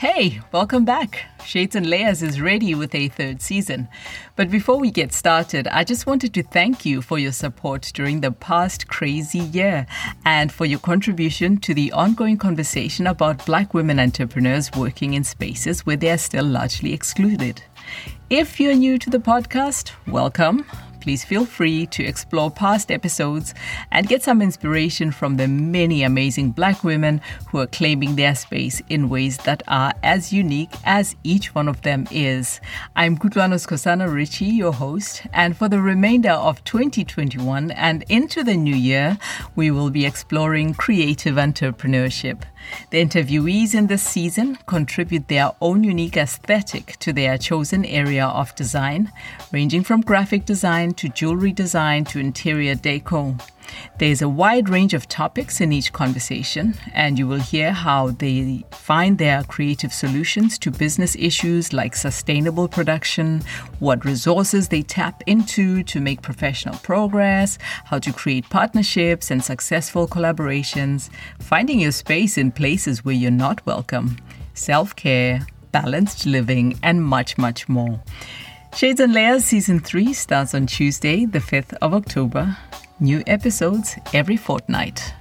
Hey, welcome back. Shades and Layers is ready with a third season. But before we get started, I just wanted to thank you for your support during the past crazy year and for your contribution to the ongoing conversation about Black women entrepreneurs working in spaces where they are still largely excluded. If you're new to the podcast, welcome please feel free to explore past episodes and get some inspiration from the many amazing black women who are claiming their space in ways that are as unique as each one of them is. I'm Kutloano Skosana Ricci, your host, and for the remainder of 2021 and into the new year, we will be exploring creative entrepreneurship. The interviewees in this season contribute their own unique aesthetic to their chosen area of design, ranging from graphic design to jewelry design to interior decor. There's a wide range of topics in each conversation, and you will hear how they find their creative solutions to business issues like sustainable production, what resources they tap into to make professional progress, how to create partnerships and successful collaborations, finding your space in places where you're not welcome, self care, balanced living, and much, much more. Shades and Layers Season 3 starts on Tuesday, the 5th of October. New episodes every fortnight.